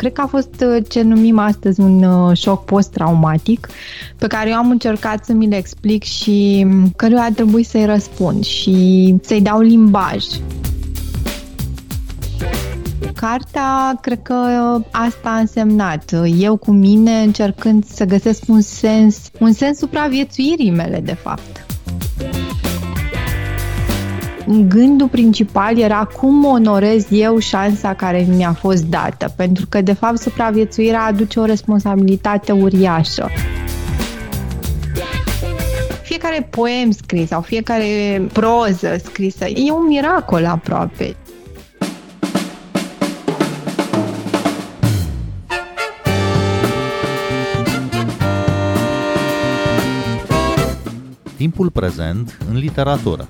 Cred că a fost uh, ce numim astăzi un uh, șoc post-traumatic pe care eu am încercat să mi-l explic și um, căruia a trebuit să-i răspund și să-i dau limbaj. Cartea, cred că asta a însemnat. Eu cu mine încercând să găsesc un sens, un sens supraviețuirii mele, de fapt gândul principal era cum onorez eu șansa care mi-a fost dată, pentru că, de fapt, supraviețuirea aduce o responsabilitate uriașă. Fiecare poem scris sau fiecare proză scrisă e un miracol aproape. Timpul prezent în literatură.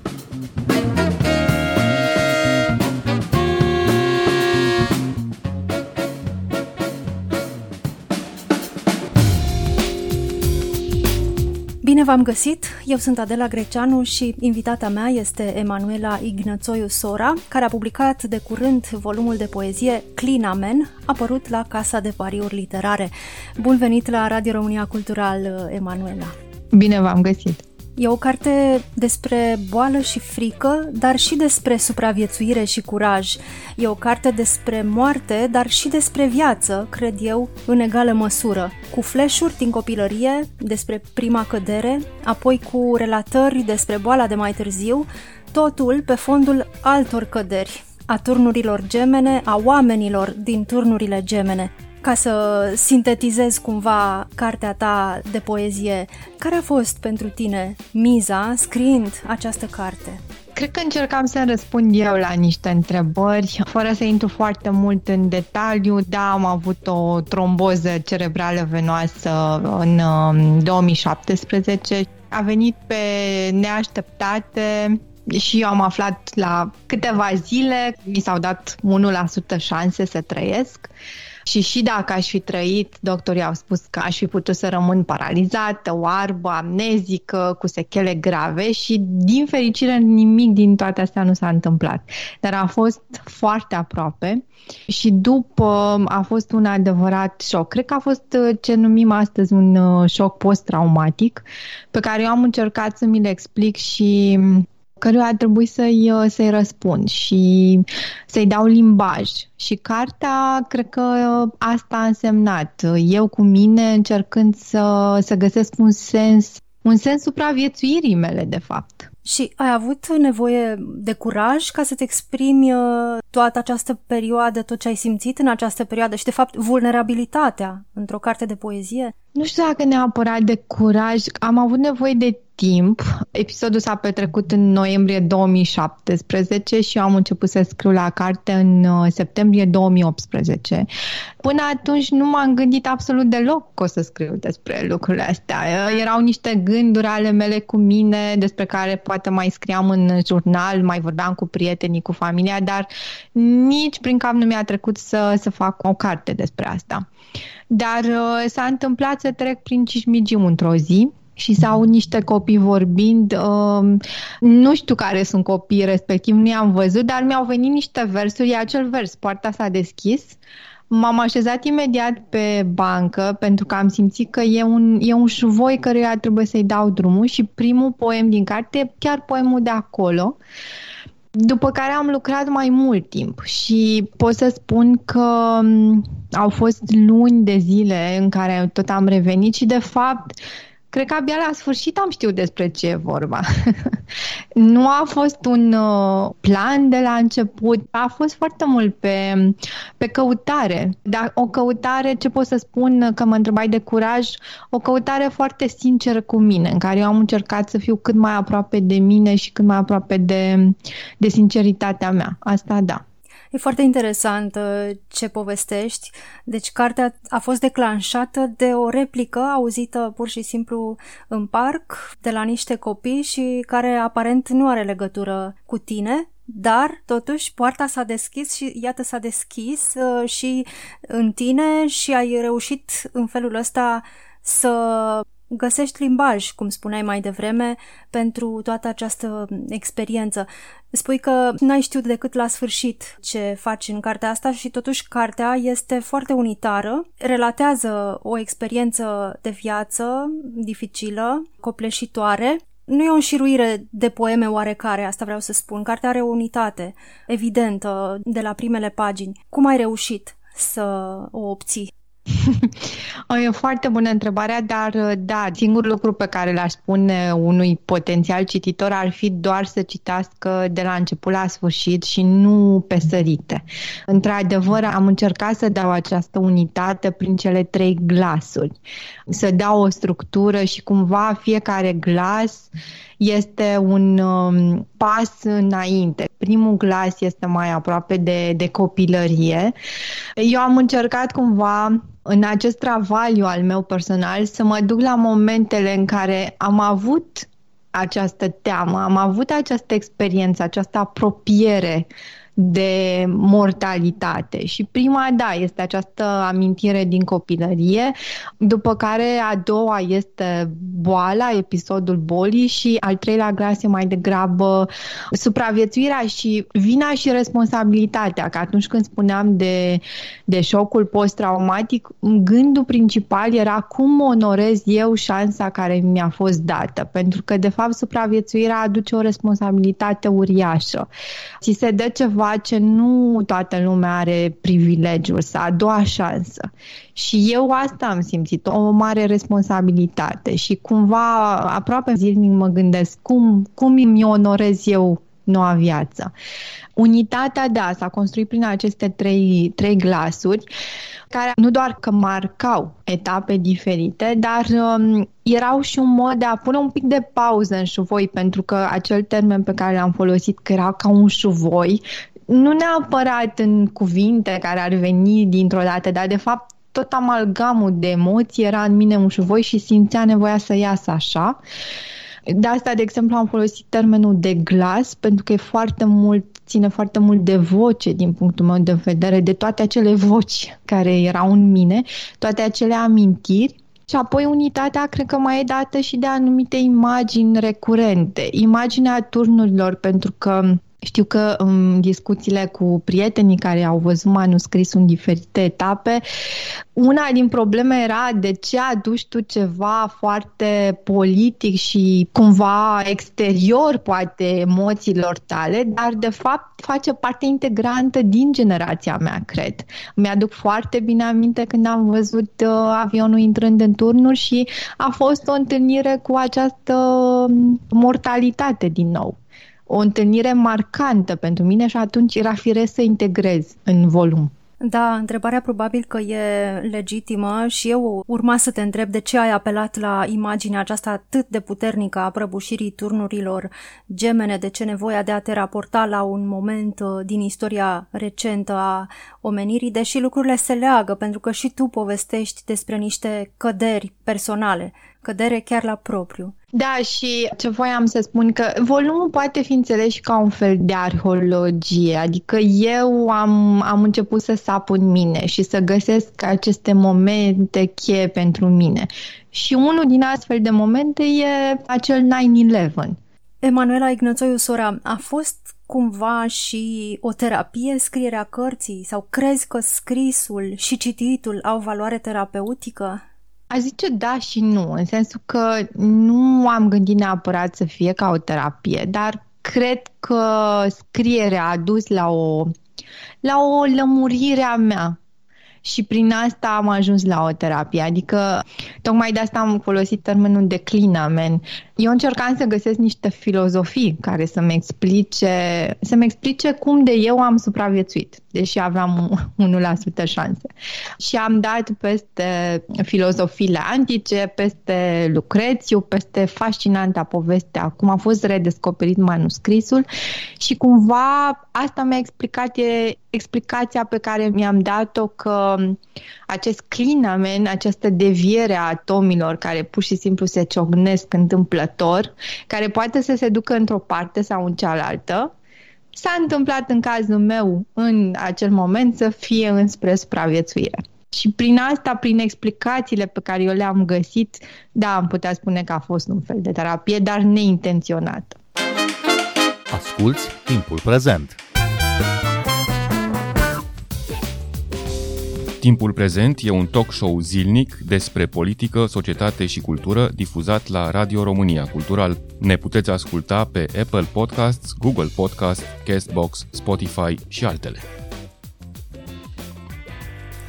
V-am găsit! Eu sunt Adela Greceanu și invitata mea este Emanuela Ignățoiu Sora, care a publicat de curând volumul de poezie Clinamen, apărut la Casa de Pariuri Literare. Bun venit la Radio România Cultural, Emanuela! Bine v-am găsit! E o carte despre boală și frică, dar și despre supraviețuire și curaj. E o carte despre moarte, dar și despre viață, cred eu, în egală măsură. Cu flash din copilărie, despre prima cădere, apoi cu relatări despre boala de mai târziu, totul pe fondul altor căderi, a turnurilor gemene, a oamenilor din turnurile gemene. Ca să sintetizez cumva cartea ta de poezie, care a fost pentru tine miza scriind această carte? Cred că încercam să răspund eu la niște întrebări, fără să intru foarte mult în detaliu. Da, am avut o tromboză cerebrală venoasă în 2017. Um, a venit pe neașteptate și eu am aflat la câteva zile, mi s-au dat 1% șanse să trăiesc. Și și dacă aș fi trăit, doctorii au spus că aș fi putut să rămân paralizată, oarbă, amnezică, cu sechele grave și, din fericire, nimic din toate astea nu s-a întâmplat. Dar a fost foarte aproape și după a fost un adevărat șoc. Cred că a fost uh, ce numim astăzi un uh, șoc post-traumatic, pe care eu am încercat să mi-l explic și căruia a trebuit să-i, uh, să-i răspund și să-i dau limbaj. Și cartea, cred că asta a însemnat. Eu cu mine încercând să, să găsesc un sens, un sens supraviețuirii mele, de fapt. Și ai avut nevoie de curaj ca să te exprimi uh, toată această perioadă, tot ce ai simțit în această perioadă și, de fapt, vulnerabilitatea într-o carte de poezie? Nu știu dacă neapărat de curaj. Am avut nevoie de timp. Episodul s-a petrecut în noiembrie 2017 și eu am început să scriu la carte în uh, septembrie 2018. Până atunci nu m-am gândit absolut deloc că o să scriu despre lucrurile astea. Uh, erau niște gânduri ale mele cu mine despre care poate mai scriam în jurnal, mai vorbeam cu prietenii, cu familia, dar nici prin cap nu mi-a trecut să, să fac o carte despre asta. Dar uh, s-a întâmplat să trec prin Cismigiu într-o zi și să aud niște copii vorbind. Uh, nu știu care sunt copiii respectiv, nu i-am văzut, dar mi-au venit niște versuri. E acel vers, poarta s-a deschis. M-am așezat imediat pe bancă pentru că am simțit că e un, e un șuvoi căruia trebuie să-i dau drumul și primul poem din carte, chiar poemul de acolo. După care am lucrat mai mult timp și pot să spun că um, au fost luni de zile în care tot am revenit și de fapt cred că abia la sfârșit am știut despre ce e vorba. nu a fost un uh, plan de la început, a fost foarte mult pe, pe căutare. Dar o căutare, ce pot să spun, că mă întrebai de curaj, o căutare foarte sinceră cu mine, în care eu am încercat să fiu cât mai aproape de mine și cât mai aproape de, de sinceritatea mea. Asta da. E foarte interesant uh, ce povestești. Deci cartea a fost declanșată de o replică auzită pur și simplu în parc de la niște copii și care aparent nu are legătură cu tine, dar totuși poarta s-a deschis și iată s-a deschis uh, și în tine și ai reușit în felul ăsta să găsești limbaj, cum spuneai mai devreme, pentru toată această experiență. Spui că n-ai știut decât la sfârșit ce faci în cartea asta și totuși cartea este foarte unitară, relatează o experiență de viață dificilă, copleșitoare, nu e o înșiruire de poeme oarecare, asta vreau să spun. Cartea are o unitate evidentă de la primele pagini. Cum ai reușit să o obții? E foarte bună întrebarea, dar da, singurul lucru pe care l-aș spune unui potențial cititor ar fi doar să citească de la început la sfârșit și nu pe sărite. Într-adevăr, am încercat să dau această unitate prin cele trei glasuri, să dau o structură și cumva fiecare glas este un um, pas înainte. Primul glas este mai aproape de, de copilărie. Eu am încercat cumva în acest travaliu al meu personal să mă duc la momentele în care am avut această teamă, am avut această experiență, această apropiere de mortalitate. Și prima, da, este această amintire din copilărie, după care a doua este boala, episodul bolii și al treilea glas e mai degrabă supraviețuirea și vina și responsabilitatea, că atunci când spuneam de, de șocul post-traumatic, gândul principal era cum onorez eu șansa care mi-a fost dată, pentru că de fapt supraviețuirea aduce o responsabilitate uriașă. Ți se dă ceva ce nu toată lumea are privilegiul, să a doua șansă. Și eu asta am simțit, o mare responsabilitate și cumva aproape zilnic mă gândesc cum, cum îmi onorez eu noua viață. Unitatea, da, s-a construit prin aceste trei, trei glasuri, care nu doar că marcau etape diferite, dar um, erau și un mod de a pune un pic de pauză în șuvoi, pentru că acel termen pe care l-am folosit, că era ca un șuvoi, nu neapărat în cuvinte care ar veni dintr-o dată, dar de fapt tot amalgamul de emoții era în mine un șuvoi și simțea nevoia să iasă așa. De asta, de exemplu, am folosit termenul de glas, pentru că e foarte mult, ține foarte mult de voce din punctul meu de vedere, de toate acele voci care erau în mine, toate acele amintiri și apoi unitatea cred că mai e dată și de anumite imagini recurente. Imaginea turnurilor, pentru că știu că în discuțiile cu prietenii care au văzut manuscrisul în diferite etape, una din probleme era de ce aduci tu ceva foarte politic și cumva exterior, poate, emoțiilor tale, dar de fapt face parte integrantă din generația mea, cred. Mi-aduc foarte bine aminte când am văzut uh, avionul intrând în turnuri și a fost o întâlnire cu această um, mortalitate din nou o întâlnire marcantă pentru mine și atunci era firesc să integrez în volum. Da, întrebarea probabil că e legitimă și eu urma să te întreb de ce ai apelat la imaginea aceasta atât de puternică a prăbușirii turnurilor gemene, de ce nevoia de a te raporta la un moment uh, din istoria recentă a omenirii, deși lucrurile se leagă, pentru că și tu povestești despre niște căderi personale cădere chiar la propriu. Da, și ce voiam să spun că volumul poate fi înțeles și ca un fel de arheologie, adică eu am, am început să sap în mine și să găsesc aceste momente cheie pentru mine. Și unul din astfel de momente e acel 9-11. Emanuela Ignățoiu Sora, a fost cumva și o terapie scrierea cărții sau crezi că scrisul și cititul au valoare terapeutică? Aș zice da și nu, în sensul că nu am gândit neapărat să fie ca o terapie, dar cred că scrierea a dus la o, la o lămurire a mea și prin asta am ajuns la o terapie. Adică, tocmai de asta am folosit termenul declinamen. Eu încercam să găsesc niște filozofii care să-mi explice, să-mi explice cum de eu am supraviețuit, deși aveam 1% șanse. Și am dat peste filozofiile antice, peste Lucrețiu, peste fascinanta povestea, cum a fost redescoperit manuscrisul și cumva asta mi-a explicat e explicația pe care mi-am dat-o că acest clinamen, această deviere a atomilor care pur și simplu se ciocnesc întâmplător, care poate să se ducă într-o parte sau în cealaltă, s-a întâmplat în cazul meu în acel moment să fie înspre supraviețuire. Și prin asta, prin explicațiile pe care eu le-am găsit, da, am putea spune că a fost un fel de terapie, dar neintenționată. Asculți timpul prezent! Timpul prezent e un talk show zilnic despre politică, societate și cultură difuzat la Radio România Cultural. Ne puteți asculta pe Apple Podcasts, Google Podcasts, Castbox, Spotify și altele.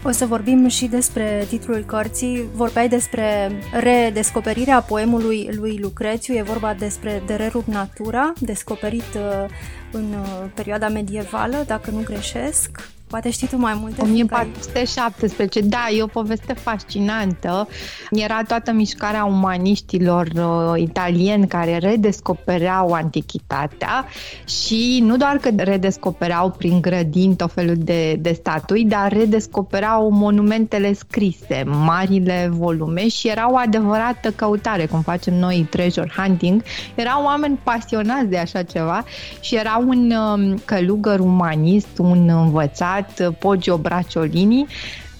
O să vorbim și despre titlul cărții. Vorbeai despre redescoperirea poemului lui Lucrețiu. E vorba despre De Rerum Natura, descoperit uh, în uh, perioada medievală, dacă nu greșesc. Poate știi tu mai multe. 1417, da, e o poveste fascinantă. Era toată mișcarea umaniștilor uh, italieni care redescopereau antichitatea și nu doar că redescopereau prin grădini tot felul de, de statui, dar redescopereau monumentele scrise, marile volume și era o adevărată căutare, cum facem noi treasure hunting. Erau oameni pasionați de așa ceva și era un um, călugăr umanist, un învățat adevărat Poggio Braciolini,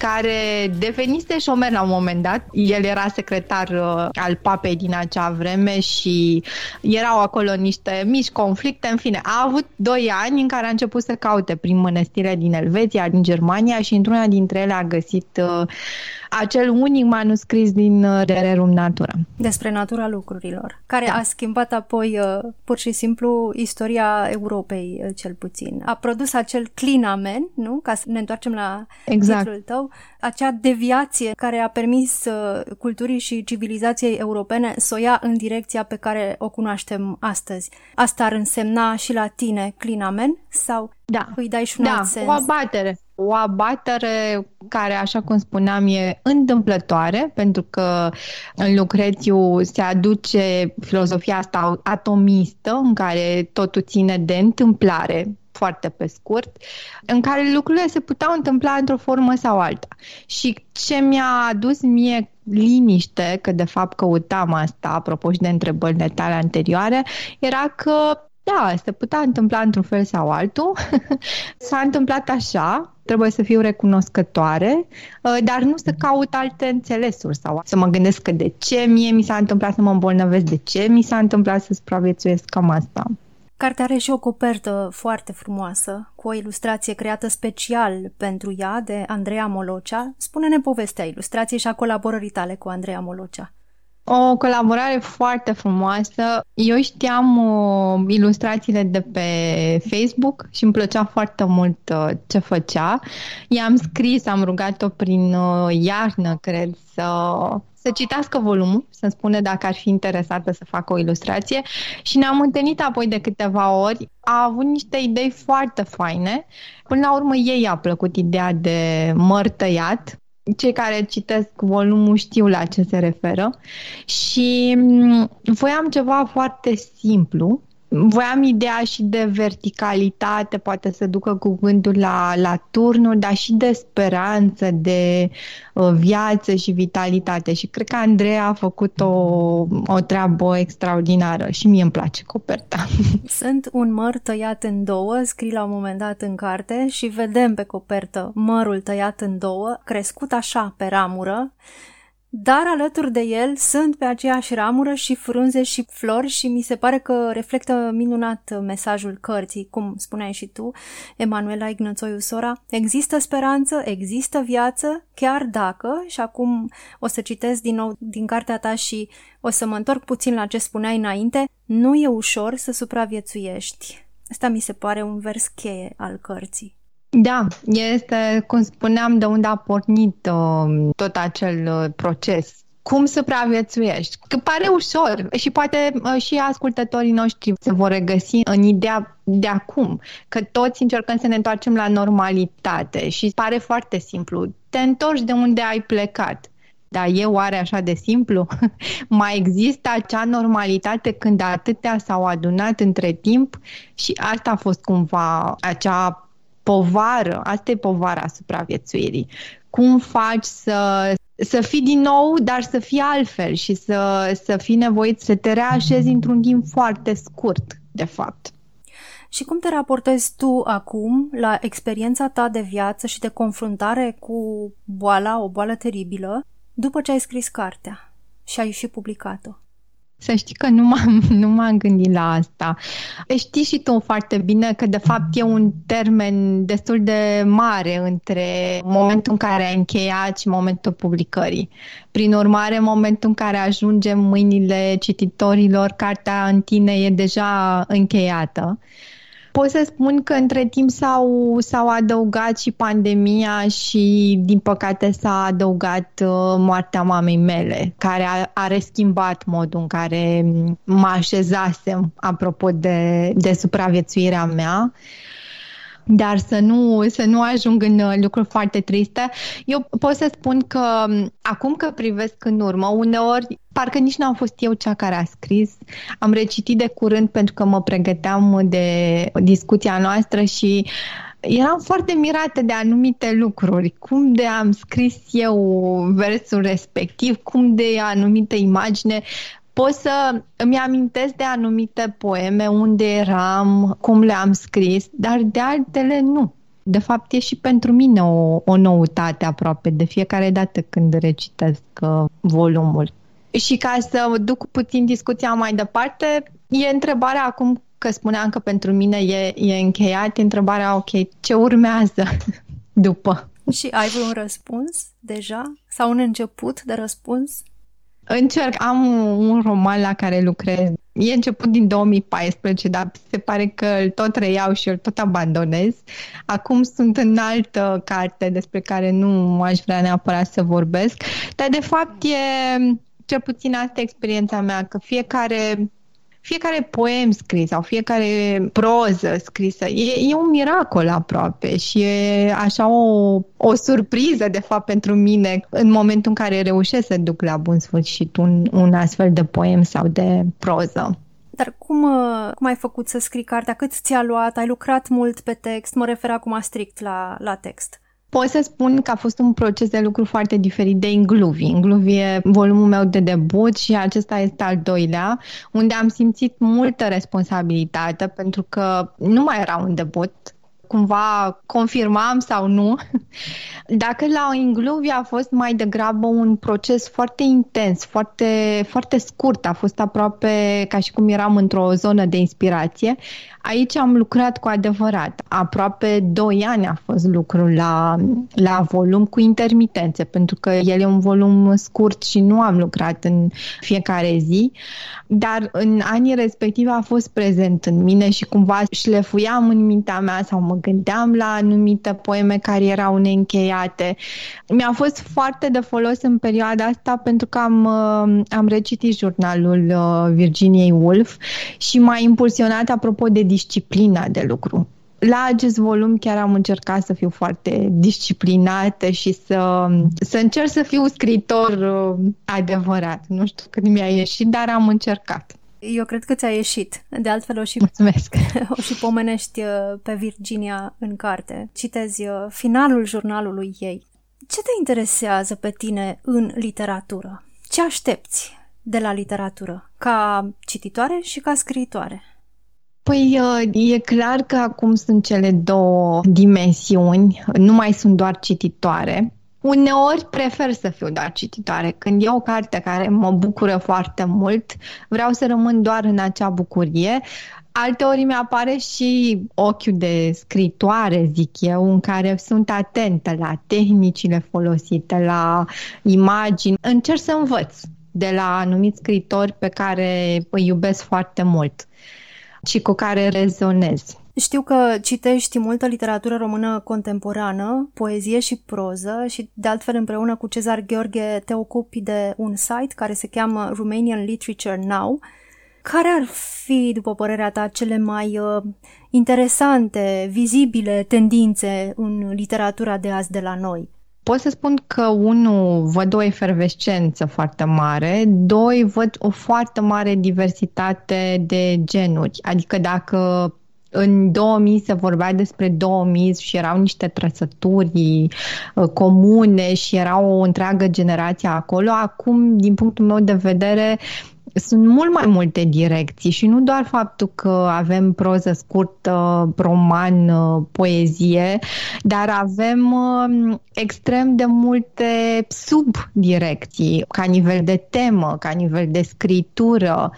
care devenise șomer la un moment dat. El era secretar uh, al papei din acea vreme și erau acolo niște mici conflicte. În fine, a avut doi ani în care a început să caute prin mănăstire din Elveția, din Germania și într-una dintre ele a găsit uh, acel unic manuscris din uh, Rerum Natura. Despre natura lucrurilor, care da. a schimbat apoi uh, pur și simplu istoria Europei, uh, cel puțin. A produs acel clinamen, nu? Ca să ne întoarcem la exact. titlul tău, acea deviație care a permis culturii și civilizației europene să o ia în direcția pe care o cunoaștem astăzi. Asta ar însemna și la tine clinamen sau da. îi dai și un da, alt sens? o abatere o abatere care, așa cum spuneam, e întâmplătoare, pentru că în Lucrețiu se aduce filozofia asta atomistă, în care totul ține de întâmplare, foarte pe scurt, în care lucrurile se puteau întâmpla într-o formă sau alta. Și ce mi-a adus mie liniște, că de fapt căutam asta, apropo și de întrebările tale anterioare, era că da, se putea întâmpla într-un fel sau altul. S-a întâmplat așa, trebuie să fiu recunoscătoare, uh, dar nu să caut alte înțelesuri sau să mă gândesc că de ce mie mi s-a întâmplat să mă îmbolnăvesc, de ce mi s-a întâmplat să supraviețuiesc cam asta. Cartea are și o copertă foarte frumoasă, cu o ilustrație creată special pentru ea de Andreea Molocea. Spune-ne povestea ilustrației și a colaborării tale cu Andreea Molocea. O colaborare foarte frumoasă. Eu știam uh, ilustrațiile de pe Facebook și îmi plăcea foarte mult uh, ce făcea. I-am scris, am rugat-o prin uh, iarnă, cred, să, să citească volumul, să spune dacă ar fi interesată să facă o ilustrație și ne-am întâlnit apoi de câteva ori. A avut niște idei foarte faine. Până la urmă ei a plăcut ideea de măr tăiat, cei care citesc volumul știu la ce se referă. Și mm, voiam ceva foarte simplu voiam ideea și de verticalitate, poate să ducă cuvântul la, la turnuri, dar și de speranță, de uh, viață și vitalitate. Și cred că Andreea a făcut o, o treabă extraordinară și mie îmi place coperta. Sunt un măr tăiat în două, scrii la un moment dat în carte și vedem pe copertă mărul tăiat în două, crescut așa pe ramură, dar alături de el sunt pe aceeași ramură și frunze și flori și mi se pare că reflectă minunat mesajul cărții, cum spuneai și tu, Emanuela Ignățoiu Sora. Există speranță, există viață, chiar dacă, și acum o să citesc din nou din cartea ta și o să mă întorc puțin la ce spuneai înainte, nu e ușor să supraviețuiești. Asta mi se pare un vers cheie al cărții. Da, este, cum spuneam, de unde a pornit uh, tot acel uh, proces. Cum supraviețuiești? Că pare ușor și poate uh, și ascultătorii noștri se vor regăsi în ideea de acum, că toți încercăm să ne întoarcem la normalitate și pare foarte simplu. Te întorci de unde ai plecat. Dar e oare așa de simplu? Mai există acea normalitate când atâtea s-au adunat între timp și asta a fost cumva acea povară, asta e povara supraviețuirii. Cum faci să, să fii din nou, dar să fii altfel și să, să fii nevoit să te reașezi într-un timp foarte scurt, de fapt. Și cum te raportezi tu acum la experiența ta de viață și de confruntare cu boala, o boală teribilă, după ce ai scris cartea și ai și publicat-o? Să știi că nu m-am, nu m-am gândit la asta. Știi și tu foarte bine că de fapt e un termen destul de mare între momentul în care ai încheiat și momentul publicării. Prin urmare, în momentul în care ajungem mâinile cititorilor, cartea în tine e deja încheiată. Pot să spun că între timp s-au, s-au adăugat și pandemia și, din păcate, s-a adăugat uh, moartea mamei mele, care a, a reschimbat modul în care mă așezasem, apropo de, de supraviețuirea mea. Dar să nu, să nu ajung în uh, lucruri foarte triste. Eu pot să spun că um, acum că privesc în urmă, uneori parcă nici n-am fost eu cea care a scris. Am recitit de curând pentru că mă pregăteam de discuția noastră și eram foarte mirată de anumite lucruri, cum de am scris eu versul respectiv, cum de anumită imagine pot să îmi amintesc de anumite poeme, unde eram, cum le-am scris, dar de altele nu. De fapt, e și pentru mine o, o noutate aproape de fiecare dată când recitesc uh, volumul. Și ca să duc puțin discuția mai departe, e întrebarea acum că spuneam că pentru mine e, e încheiat, e întrebarea, ok, ce urmează după? Și ai un răspuns deja? Sau un început de răspuns? Încerc, am un roman la care lucrez. E început din 2014, dar se pare că îl tot reiau și îl tot abandonez. Acum sunt în altă carte despre care nu aș vrea neapărat să vorbesc, dar de fapt e cel puțin asta e experiența mea, că fiecare fiecare poem scris sau fiecare proză scrisă e, e un miracol aproape și e așa o, o surpriză de fapt pentru mine în momentul în care reușesc să duc la bun sfârșit un, un astfel de poem sau de proză. Dar cum, uh, cum ai făcut să scrii cartea? Cât ți-a luat? Ai lucrat mult pe text? Mă refer acum strict la, la text. Pot să spun că a fost un proces de lucru foarte diferit de Ingluvi. Ingluvi e volumul meu de debut și acesta este al doilea, unde am simțit multă responsabilitate pentru că nu mai era un debut, cumva confirmam sau nu. Dacă la Ingluvi a fost mai degrabă un proces foarte intens, foarte, foarte scurt, a fost aproape ca și cum eram într-o zonă de inspirație, Aici am lucrat cu adevărat. Aproape 2 ani a fost lucrul la, la volum cu intermitențe, pentru că el e un volum scurt și nu am lucrat în fiecare zi, dar în anii respectivi a fost prezent în mine și cumva șlefuiam în mintea mea sau mă gândeam la anumite poeme care erau neîncheiate. Mi-a fost foarte de folos în perioada asta pentru că am, uh, am recitit jurnalul uh, Virginiei Woolf și m-a impulsionat apropo de disciplina de lucru. La acest volum chiar am încercat să fiu foarte disciplinată și să, să încerc să fiu scritor uh, adevărat. Nu știu cât mi-a ieșit, dar am încercat. Eu cred că ți-a ieșit. De altfel o și, Mulțumesc. o și pomenești uh, pe Virginia în carte. Citezi uh, finalul jurnalului ei. Ce te interesează pe tine în literatură? Ce aștepți de la literatură? Ca cititoare și ca scriitoare? Păi e clar că acum sunt cele două dimensiuni, nu mai sunt doar cititoare. Uneori prefer să fiu doar cititoare. Când e o carte care mă bucură foarte mult, vreau să rămân doar în acea bucurie. Alteori mi apare și ochiul de scritoare, zic eu, în care sunt atentă la tehnicile folosite, la imagini. Încerc să învăț de la anumiți scritori pe care îi iubesc foarte mult și cu care rezonez. Știu că citești multă literatură română contemporană, poezie și proză și de altfel împreună cu Cezar Gheorghe te ocupi de un site care se cheamă Romanian Literature Now. Care ar fi, după părerea ta, cele mai uh, interesante, vizibile tendințe în literatura de azi de la noi? Pot să spun că, unul, văd o efervescență foarte mare, doi, văd o foarte mare diversitate de genuri. Adică dacă în 2000 se vorbea despre 2000 și erau niște trăsături uh, comune și era o întreagă generație acolo. Acum, din punctul meu de vedere, sunt mult mai multe direcții și nu doar faptul că avem proză scurtă, roman, poezie, dar avem um, extrem de multe subdirecții ca nivel de temă, ca nivel de scritură.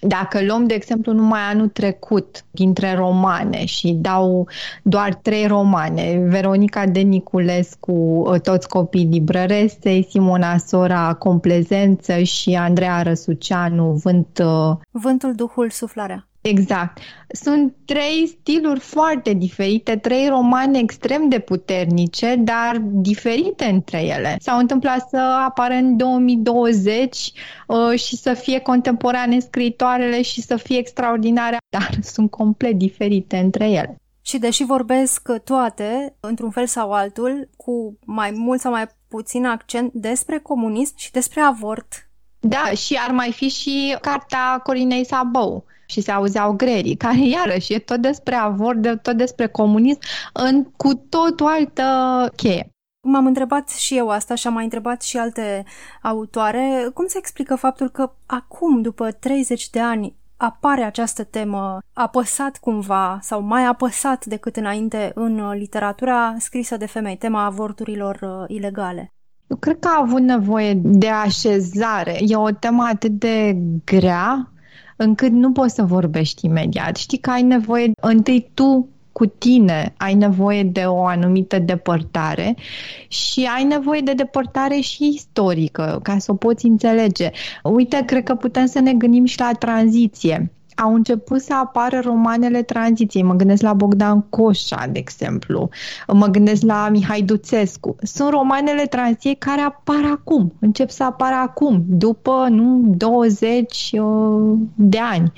Dacă luăm, de exemplu, numai anul trecut dintre romane și dau doar trei romane, Veronica de Niculescu, Toți copiii librăresei, Simona Sora, Complezență și Andreea Răsuceanu, Vânt... Uh, Vântul, Duhul, Suflarea. Exact. Sunt trei stiluri foarte diferite, trei romane extrem de puternice, dar diferite între ele. S-au întâmplat să apară în 2020 uh, și să fie contemporane scritoarele și să fie extraordinare, dar sunt complet diferite între ele. Și deși vorbesc toate, într-un fel sau altul, cu mai mult sau mai puțin accent despre comunism și despre avort. Da, și ar mai fi și cartea Corinei Sabou și se auzeau grerii, care iarăși e tot despre avort, tot despre comunism, în cu tot o altă cheie. M-am întrebat și eu asta și am mai întrebat și alte autoare. Cum se explică faptul că acum, după 30 de ani, apare această temă apăsat cumva sau mai apăsat decât înainte în literatura scrisă de femei, tema avorturilor uh, ilegale? Eu cred că a avut nevoie de așezare. E o temă atât de grea încât nu poți să vorbești imediat. Știi că ai nevoie întâi tu cu tine, ai nevoie de o anumită depărtare și ai nevoie de depărtare și istorică ca să o poți înțelege. Uite, cred că putem să ne gândim și la tranziție au început să apară romanele tranziției. Mă gândesc la Bogdan Coșa, de exemplu. Mă gândesc la Mihai Duțescu. Sunt romanele tranziției care apar acum. Încep să apară acum, după nu 20 uh, de ani.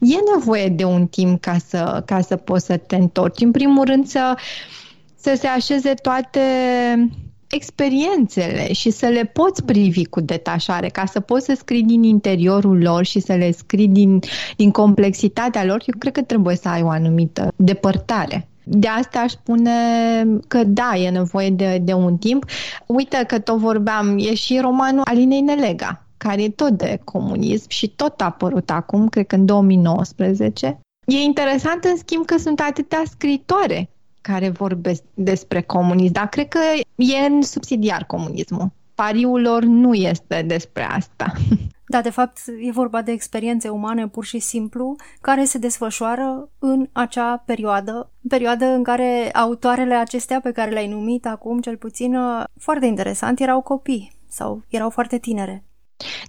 E nevoie de un timp ca să, ca să poți să te întorci. În primul rând să, să se așeze toate experiențele și să le poți privi cu detașare, ca să poți să scrii din interiorul lor și să le scrii din, din complexitatea lor, eu cred că trebuie să ai o anumită depărtare. De asta aș spune că da, e nevoie de, de un timp. Uite că tot vorbeam, e și romanul Alinei Nelega, care e tot de comunism și tot a apărut acum, cred că în 2019. E interesant, în schimb, că sunt atâtea scritoare care vorbesc despre comunism, dar cred că e în subsidiar comunismul. Pariul lor nu este despre asta. Da, de fapt, e vorba de experiențe umane pur și simplu care se desfășoară în acea perioadă, perioadă în care autoarele acestea pe care le-ai numit acum, cel puțin, foarte interesant, erau copii sau erau foarte tinere.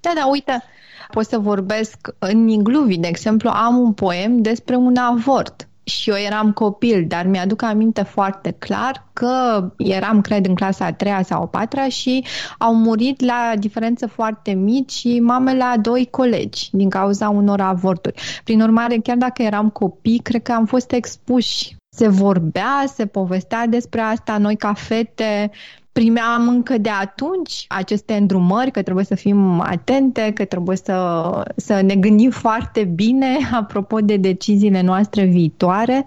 Da, da, uite, pot să vorbesc în Igluvi, de exemplu, am un poem despre un avort și eu eram copil, dar mi-aduc aminte foarte clar că eram, cred, în clasa a treia sau a patra și au murit la diferență foarte mici mame la doi colegi din cauza unor avorturi. Prin urmare, chiar dacă eram copii, cred că am fost expuși se vorbea, se povestea despre asta, noi ca fete primeam încă de atunci aceste îndrumări că trebuie să fim atente, că trebuie să, să ne gândim foarte bine apropo de deciziile noastre viitoare.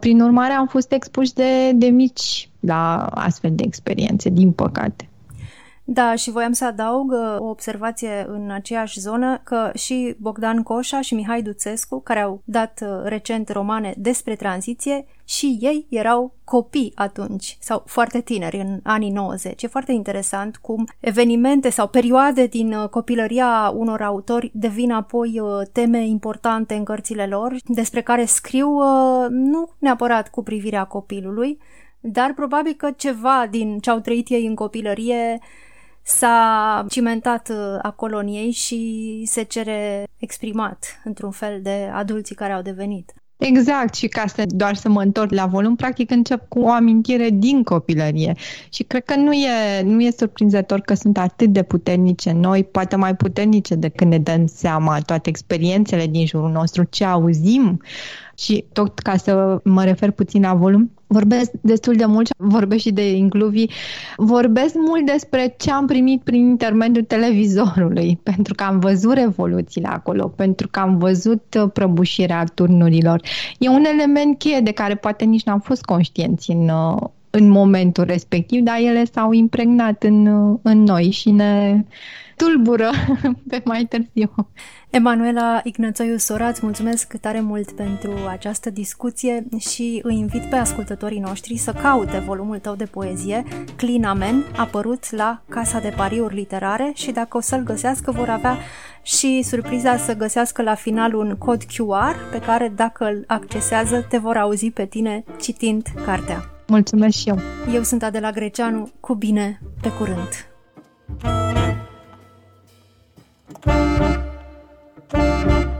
Prin urmare, am fost expuși de, de mici la astfel de experiențe, din păcate. Da, și voiam să adaug uh, o observație în aceeași zonă că și Bogdan Coșa și Mihai Duțescu, care au dat uh, recent romane despre tranziție, și ei erau copii atunci sau foarte tineri în anii 90. E foarte interesant cum evenimente sau perioade din uh, copilăria unor autori devin apoi teme importante în cărțile lor, despre care scriu nu neapărat cu privirea copilului, dar probabil că ceva din ce au trăit ei în copilărie s-a cimentat uh, acolo în ei și se cere exprimat într-un fel de adulții care au devenit. Exact, și ca să doar să mă întorc la volum, practic încep cu o amintire din copilărie. Și cred că nu e, nu e surprinzător că sunt atât de puternice noi, poate mai puternice decât ne dăm seama toate experiențele din jurul nostru, ce auzim și tot ca să mă refer puțin la volum, vorbesc destul de mult, vorbesc și de incluvi, vorbesc mult despre ce am primit prin intermediul televizorului, pentru că am văzut revoluțiile acolo, pentru că am văzut uh, prăbușirea turnurilor. E un element cheie de care poate nici n-am fost conștienți în, uh, în momentul respectiv, dar ele s-au impregnat în, în noi și ne tulbură pe mai târziu. Emanuela Ignățoiu Sora, îți mulțumesc tare mult pentru această discuție și îi invit pe ascultătorii noștri să caute volumul tău de poezie, Clinamen, apărut la Casa de Pariuri Literare și dacă o să-l găsească vor avea și surpriza să găsească la final un cod QR pe care dacă îl accesează te vor auzi pe tine citind cartea. Mulțumesc și eu! Eu sunt Adela Greceanu, cu bine, pe curând! thank you thank you